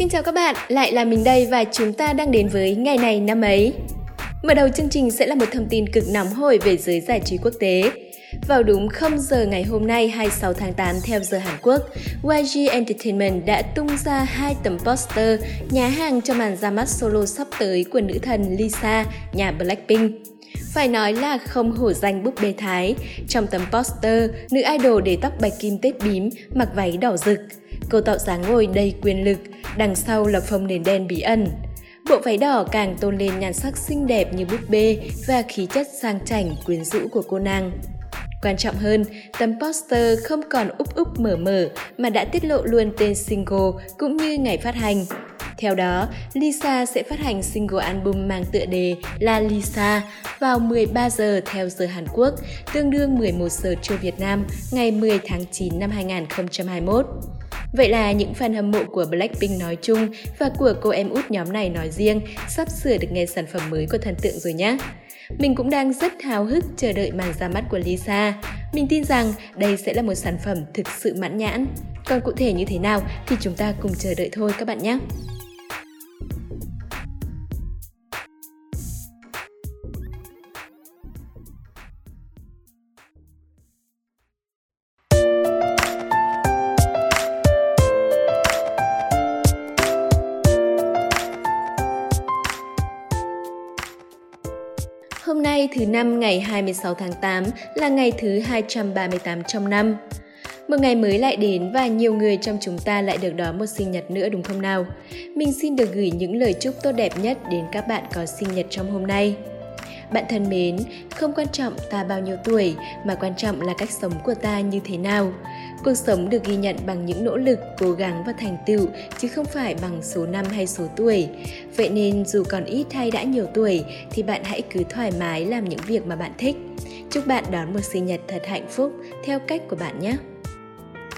Xin chào các bạn, lại là mình đây và chúng ta đang đến với ngày này năm ấy. Mở đầu chương trình sẽ là một thông tin cực nóng hổi về giới giải trí quốc tế. Vào đúng 0 giờ ngày hôm nay 26 tháng 8 theo giờ Hàn Quốc, YG Entertainment đã tung ra hai tấm poster nhà hàng cho màn ra mắt solo sắp tới của nữ thần Lisa, nhà Blackpink. Phải nói là không hổ danh búp bê Thái. Trong tấm poster, nữ idol để tóc bạch kim tết bím, mặc váy đỏ rực. Cô tạo dáng ngồi đầy quyền lực, đằng sau là phông nền đen bí ẩn. Bộ váy đỏ càng tôn lên nhan sắc xinh đẹp như búp bê và khí chất sang chảnh quyến rũ của cô nàng. Quan trọng hơn, tấm poster không còn úp úp mở mở mà đã tiết lộ luôn tên single cũng như ngày phát hành. Theo đó, Lisa sẽ phát hành single album mang tựa đề là Lisa vào 13 giờ theo giờ Hàn Quốc, tương đương 11 giờ trưa Việt Nam, ngày 10 tháng 9 năm 2021. Vậy là những fan hâm mộ của Blackpink nói chung và của cô em út nhóm này nói riêng sắp sửa được nghe sản phẩm mới của thần tượng rồi nhé. Mình cũng đang rất háo hức chờ đợi màn ra mắt của Lisa. Mình tin rằng đây sẽ là một sản phẩm thực sự mãn nhãn. Còn cụ thể như thế nào thì chúng ta cùng chờ đợi thôi các bạn nhé. Hôm nay thứ năm ngày 26 tháng 8 là ngày thứ 238 trong năm. Một ngày mới lại đến và nhiều người trong chúng ta lại được đón một sinh nhật nữa đúng không nào? Mình xin được gửi những lời chúc tốt đẹp nhất đến các bạn có sinh nhật trong hôm nay. Bạn thân mến, không quan trọng ta bao nhiêu tuổi mà quan trọng là cách sống của ta như thế nào. Cuộc sống được ghi nhận bằng những nỗ lực, cố gắng và thành tựu chứ không phải bằng số năm hay số tuổi. Vậy nên dù còn ít hay đã nhiều tuổi thì bạn hãy cứ thoải mái làm những việc mà bạn thích. Chúc bạn đón một sinh nhật thật hạnh phúc theo cách của bạn nhé.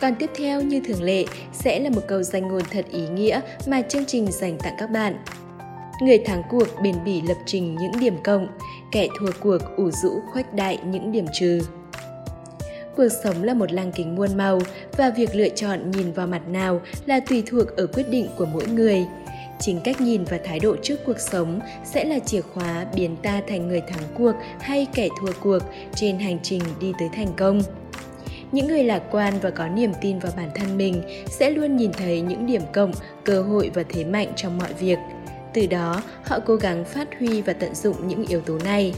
Còn tiếp theo như thường lệ sẽ là một câu danh ngôn thật ý nghĩa mà chương trình dành tặng các bạn. Người thắng cuộc bền bỉ lập trình những điểm cộng, kẻ thua cuộc ủ rũ khuếch đại những điểm trừ. Cuộc sống là một lăng kính muôn màu và việc lựa chọn nhìn vào mặt nào là tùy thuộc ở quyết định của mỗi người. Chính cách nhìn và thái độ trước cuộc sống sẽ là chìa khóa biến ta thành người thắng cuộc hay kẻ thua cuộc trên hành trình đi tới thành công. Những người lạc quan và có niềm tin vào bản thân mình sẽ luôn nhìn thấy những điểm cộng, cơ hội và thế mạnh trong mọi việc. Từ đó, họ cố gắng phát huy và tận dụng những yếu tố này.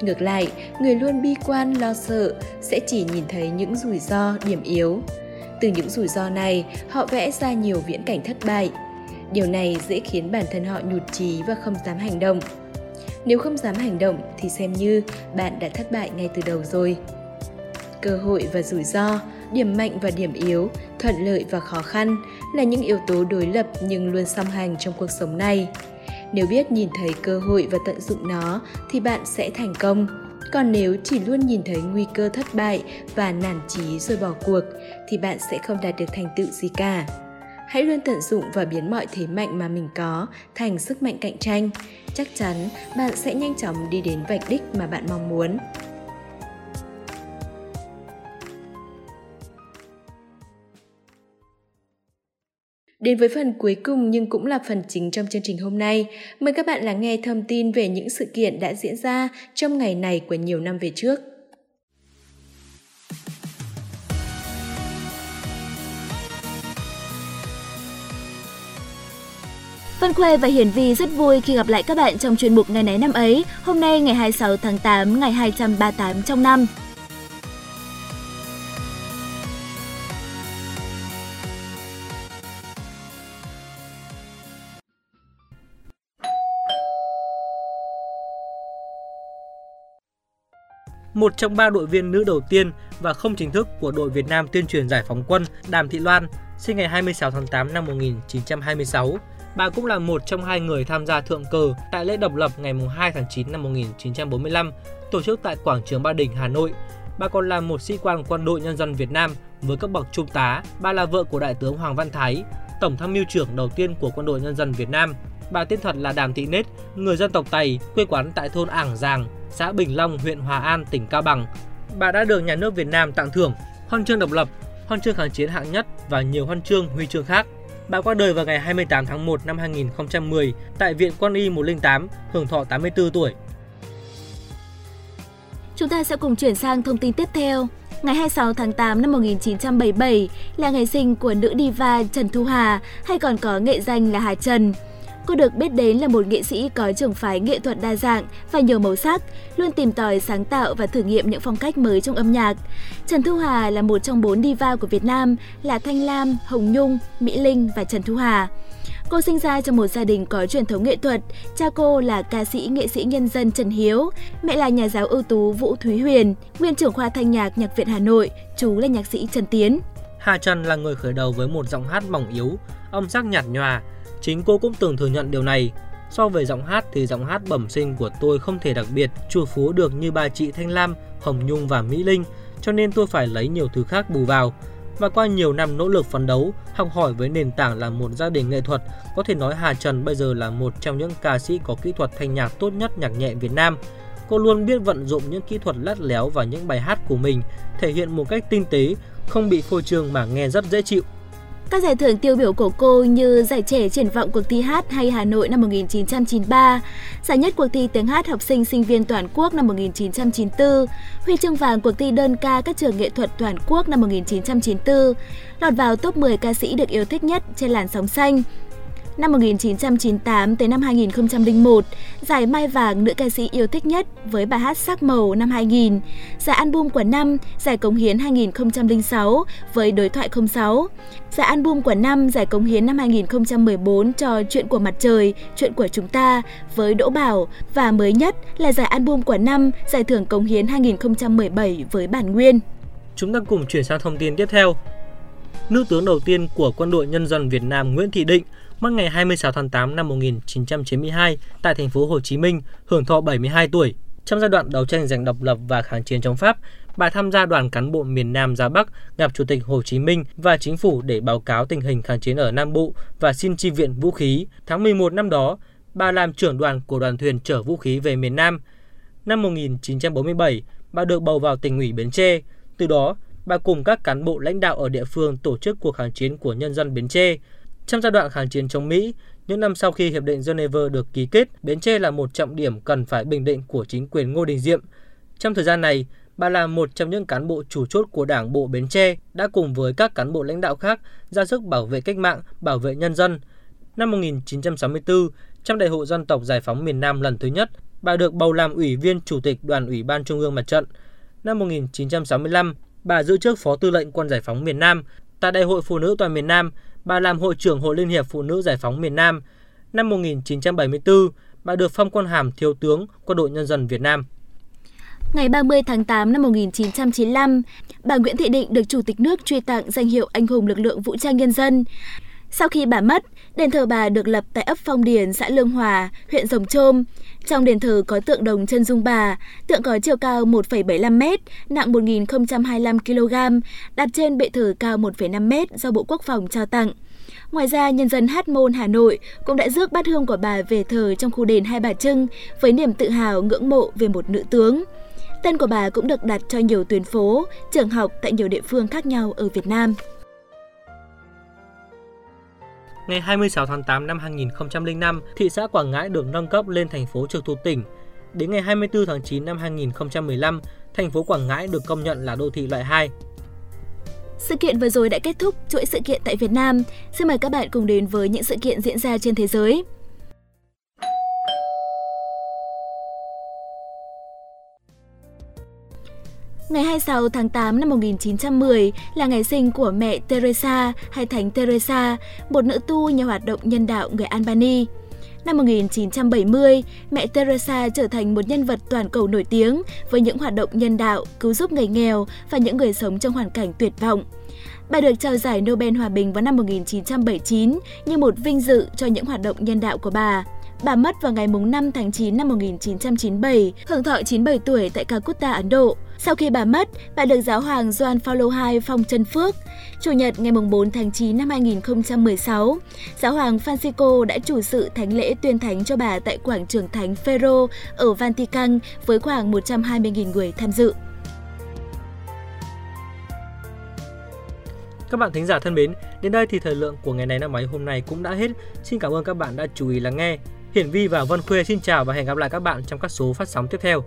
Ngược lại, người luôn bi quan lo sợ sẽ chỉ nhìn thấy những rủi ro, điểm yếu. Từ những rủi ro này, họ vẽ ra nhiều viễn cảnh thất bại. Điều này dễ khiến bản thân họ nhụt chí và không dám hành động. Nếu không dám hành động thì xem như bạn đã thất bại ngay từ đầu rồi. Cơ hội và rủi ro, điểm mạnh và điểm yếu, thuận lợi và khó khăn là những yếu tố đối lập nhưng luôn song hành trong cuộc sống này. Nếu biết nhìn thấy cơ hội và tận dụng nó, thì bạn sẽ thành công. Còn nếu chỉ luôn nhìn thấy nguy cơ thất bại và nản chí rồi bỏ cuộc, thì bạn sẽ không đạt được thành tựu gì cả. Hãy luôn tận dụng và biến mọi thế mạnh mà mình có thành sức mạnh cạnh tranh. Chắc chắn bạn sẽ nhanh chóng đi đến vạch đích mà bạn mong muốn. Đến với phần cuối cùng nhưng cũng là phần chính trong chương trình hôm nay, mời các bạn lắng nghe thông tin về những sự kiện đã diễn ra trong ngày này của nhiều năm về trước. Văn Khuê và Hiển Vi rất vui khi gặp lại các bạn trong chuyên mục Ngày này năm ấy, hôm nay ngày 26 tháng 8, ngày 238 trong năm. Một trong ba đội viên nữ đầu tiên và không chính thức của đội Việt Nam tuyên truyền giải phóng quân Đàm Thị Loan, sinh ngày 26 tháng 8 năm 1926. Bà cũng là một trong hai người tham gia thượng cờ tại lễ độc lập ngày 2 tháng 9 năm 1945, tổ chức tại quảng trường Ba Đình, Hà Nội. Bà còn là một sĩ quan quân đội nhân dân Việt Nam với cấp bậc trung tá. Bà là vợ của Đại tướng Hoàng Văn Thái, Tổng tham mưu trưởng đầu tiên của quân đội nhân dân Việt Nam. Bà tên thật là Đàm Thị Nết, người dân tộc Tày, quê quán tại thôn Ảng Giàng, xã Bình Long, huyện Hòa An, tỉnh Cao Bằng. Bà đã được nhà nước Việt Nam tặng thưởng huân chương độc lập, huân chương kháng chiến hạng nhất và nhiều huân chương huy chương khác. Bà qua đời vào ngày 28 tháng 1 năm 2010 tại Viện Quân y 108, hưởng thọ 84 tuổi. Chúng ta sẽ cùng chuyển sang thông tin tiếp theo. Ngày 26 tháng 8 năm 1977 là ngày sinh của nữ diva Trần Thu Hà, hay còn có nghệ danh là Hà Trần. Cô được biết đến là một nghệ sĩ có trường phái nghệ thuật đa dạng và nhiều màu sắc, luôn tìm tòi sáng tạo và thử nghiệm những phong cách mới trong âm nhạc. Trần Thu Hà là một trong bốn diva của Việt Nam là Thanh Lam, Hồng Nhung, Mỹ Linh và Trần Thu Hà. Cô sinh ra trong một gia đình có truyền thống nghệ thuật. Cha cô là ca sĩ nghệ sĩ nhân dân Trần Hiếu, mẹ là nhà giáo ưu tú Vũ Thúy Huyền, nguyên trưởng khoa thanh nhạc Nhạc viện Hà Nội, chú là nhạc sĩ Trần Tiến. Hà Trần là người khởi đầu với một giọng hát mỏng yếu, âm sắc nhạt nhòa. Chính cô cũng từng thừa nhận điều này. So về giọng hát thì giọng hát bẩm sinh của tôi không thể đặc biệt, chua phú được như bà chị Thanh Lam, Hồng Nhung và Mỹ Linh, cho nên tôi phải lấy nhiều thứ khác bù vào và qua nhiều năm nỗ lực phấn đấu, học hỏi với nền tảng là một gia đình nghệ thuật, có thể nói Hà Trần bây giờ là một trong những ca sĩ có kỹ thuật thanh nhạc tốt nhất nhạc nhẹ Việt Nam. Cô luôn biết vận dụng những kỹ thuật lắt léo vào những bài hát của mình, thể hiện một cách tinh tế, không bị phô trương mà nghe rất dễ chịu. Các giải thưởng tiêu biểu của cô như Giải trẻ triển vọng cuộc thi hát hay Hà Nội năm 1993, Giải nhất cuộc thi tiếng hát học sinh sinh viên toàn quốc năm 1994, Huy chương vàng cuộc thi đơn ca các trường nghệ thuật toàn quốc năm 1994, lọt vào top 10 ca sĩ được yêu thích nhất trên làn sóng xanh, Năm 1998 tới năm 2001, giải Mai Vàng nữ ca sĩ yêu thích nhất với bài hát Sắc Màu năm 2000, giải album của năm, giải Cống Hiến 2006 với Đối thoại 06, giải album của năm, giải Cống Hiến năm 2014 cho Chuyện của mặt trời, Chuyện của chúng ta với Đỗ Bảo và mới nhất là giải album của năm, giải thưởng Cống Hiến 2017 với Bản Nguyên. Chúng ta cùng chuyển sang thông tin tiếp theo. Nữ tướng đầu tiên của Quân đội Nhân dân Việt Nam Nguyễn Thị Định mất ngày 26 tháng 8 năm 1992 tại thành phố Hồ Chí Minh, hưởng thọ 72 tuổi. Trong giai đoạn đấu tranh giành độc lập và kháng chiến chống Pháp, bà tham gia đoàn cán bộ miền Nam ra Bắc gặp Chủ tịch Hồ Chí Minh và chính phủ để báo cáo tình hình kháng chiến ở Nam Bộ và xin chi viện vũ khí. Tháng 11 năm đó, bà làm trưởng đoàn của đoàn thuyền chở vũ khí về miền Nam. Năm 1947, bà được bầu vào tỉnh ủy Bến Tre. Từ đó, bà cùng các cán bộ lãnh đạo ở địa phương tổ chức cuộc kháng chiến của nhân dân Bến Tre, trong giai đoạn kháng chiến chống Mỹ, những năm sau khi Hiệp định Geneva được ký kết, Bến Tre là một trọng điểm cần phải bình định của chính quyền Ngô Đình Diệm. Trong thời gian này, bà là một trong những cán bộ chủ chốt của Đảng bộ Bến Tre đã cùng với các cán bộ lãnh đạo khác ra sức bảo vệ cách mạng, bảo vệ nhân dân. Năm 1964, trong Đại hội dân tộc giải phóng miền Nam lần thứ nhất, bà được bầu làm ủy viên chủ tịch Đoàn ủy ban Trung ương Mặt trận. Năm 1965, bà giữ chức Phó Tư lệnh Quân giải phóng miền Nam. Tại Đại hội Phụ nữ toàn miền Nam, bà làm hội trưởng Hội Liên hiệp Phụ nữ Giải phóng miền Nam. Năm 1974, bà được phong quân hàm thiếu tướng Quân đội Nhân dân Việt Nam. Ngày 30 tháng 8 năm 1995, bà Nguyễn Thị Định được Chủ tịch nước truy tặng danh hiệu Anh hùng lực lượng vũ trang nhân dân. Sau khi bà mất, đền thờ bà được lập tại ấp Phong Điền, xã Lương Hòa, huyện Rồng Trôm. Trong đền thờ có tượng đồng chân dung bà, tượng có chiều cao 1,75 m, nặng 1.025 kg, đặt trên bệ thờ cao 1,5 m do Bộ Quốc phòng trao tặng. Ngoài ra, nhân dân Hát Môn Hà Nội cũng đã rước bát hương của bà về thờ trong khu đền Hai Bà Trưng với niềm tự hào ngưỡng mộ về một nữ tướng. Tên của bà cũng được đặt cho nhiều tuyến phố, trường học tại nhiều địa phương khác nhau ở Việt Nam. Ngày 26 tháng 8 năm 2005, thị xã Quảng Ngãi được nâng cấp lên thành phố trực thuộc tỉnh. Đến ngày 24 tháng 9 năm 2015, thành phố Quảng Ngãi được công nhận là đô thị loại 2. Sự kiện vừa rồi đã kết thúc chuỗi sự kiện tại Việt Nam. Xin mời các bạn cùng đến với những sự kiện diễn ra trên thế giới. Ngày 26 tháng 8 năm 1910 là ngày sinh của mẹ Teresa hay Thánh Teresa, một nữ tu nhà hoạt động nhân đạo người Albany. Năm 1970, mẹ Teresa trở thành một nhân vật toàn cầu nổi tiếng với những hoạt động nhân đạo, cứu giúp người nghèo và những người sống trong hoàn cảnh tuyệt vọng. Bà được trao giải Nobel Hòa bình vào năm 1979 như một vinh dự cho những hoạt động nhân đạo của bà. Bà mất vào ngày 5 tháng 9 năm 1997, hưởng thọ 97 tuổi tại Calcutta, Ấn Độ. Sau khi bà mất, bà được giáo hoàng Gioan Phaolô II phong chân phước. Chủ nhật ngày 4 tháng 9 năm 2016, giáo hoàng Francisco đã chủ sự thánh lễ tuyên thánh cho bà tại quảng trường Thánh Phêrô ở Vatican với khoảng 120.000 người tham dự. Các bạn thính giả thân mến, đến đây thì thời lượng của ngày này năm máy hôm nay cũng đã hết. Xin cảm ơn các bạn đã chú ý lắng nghe. Hiển Vi và Vân Khuê xin chào và hẹn gặp lại các bạn trong các số phát sóng tiếp theo.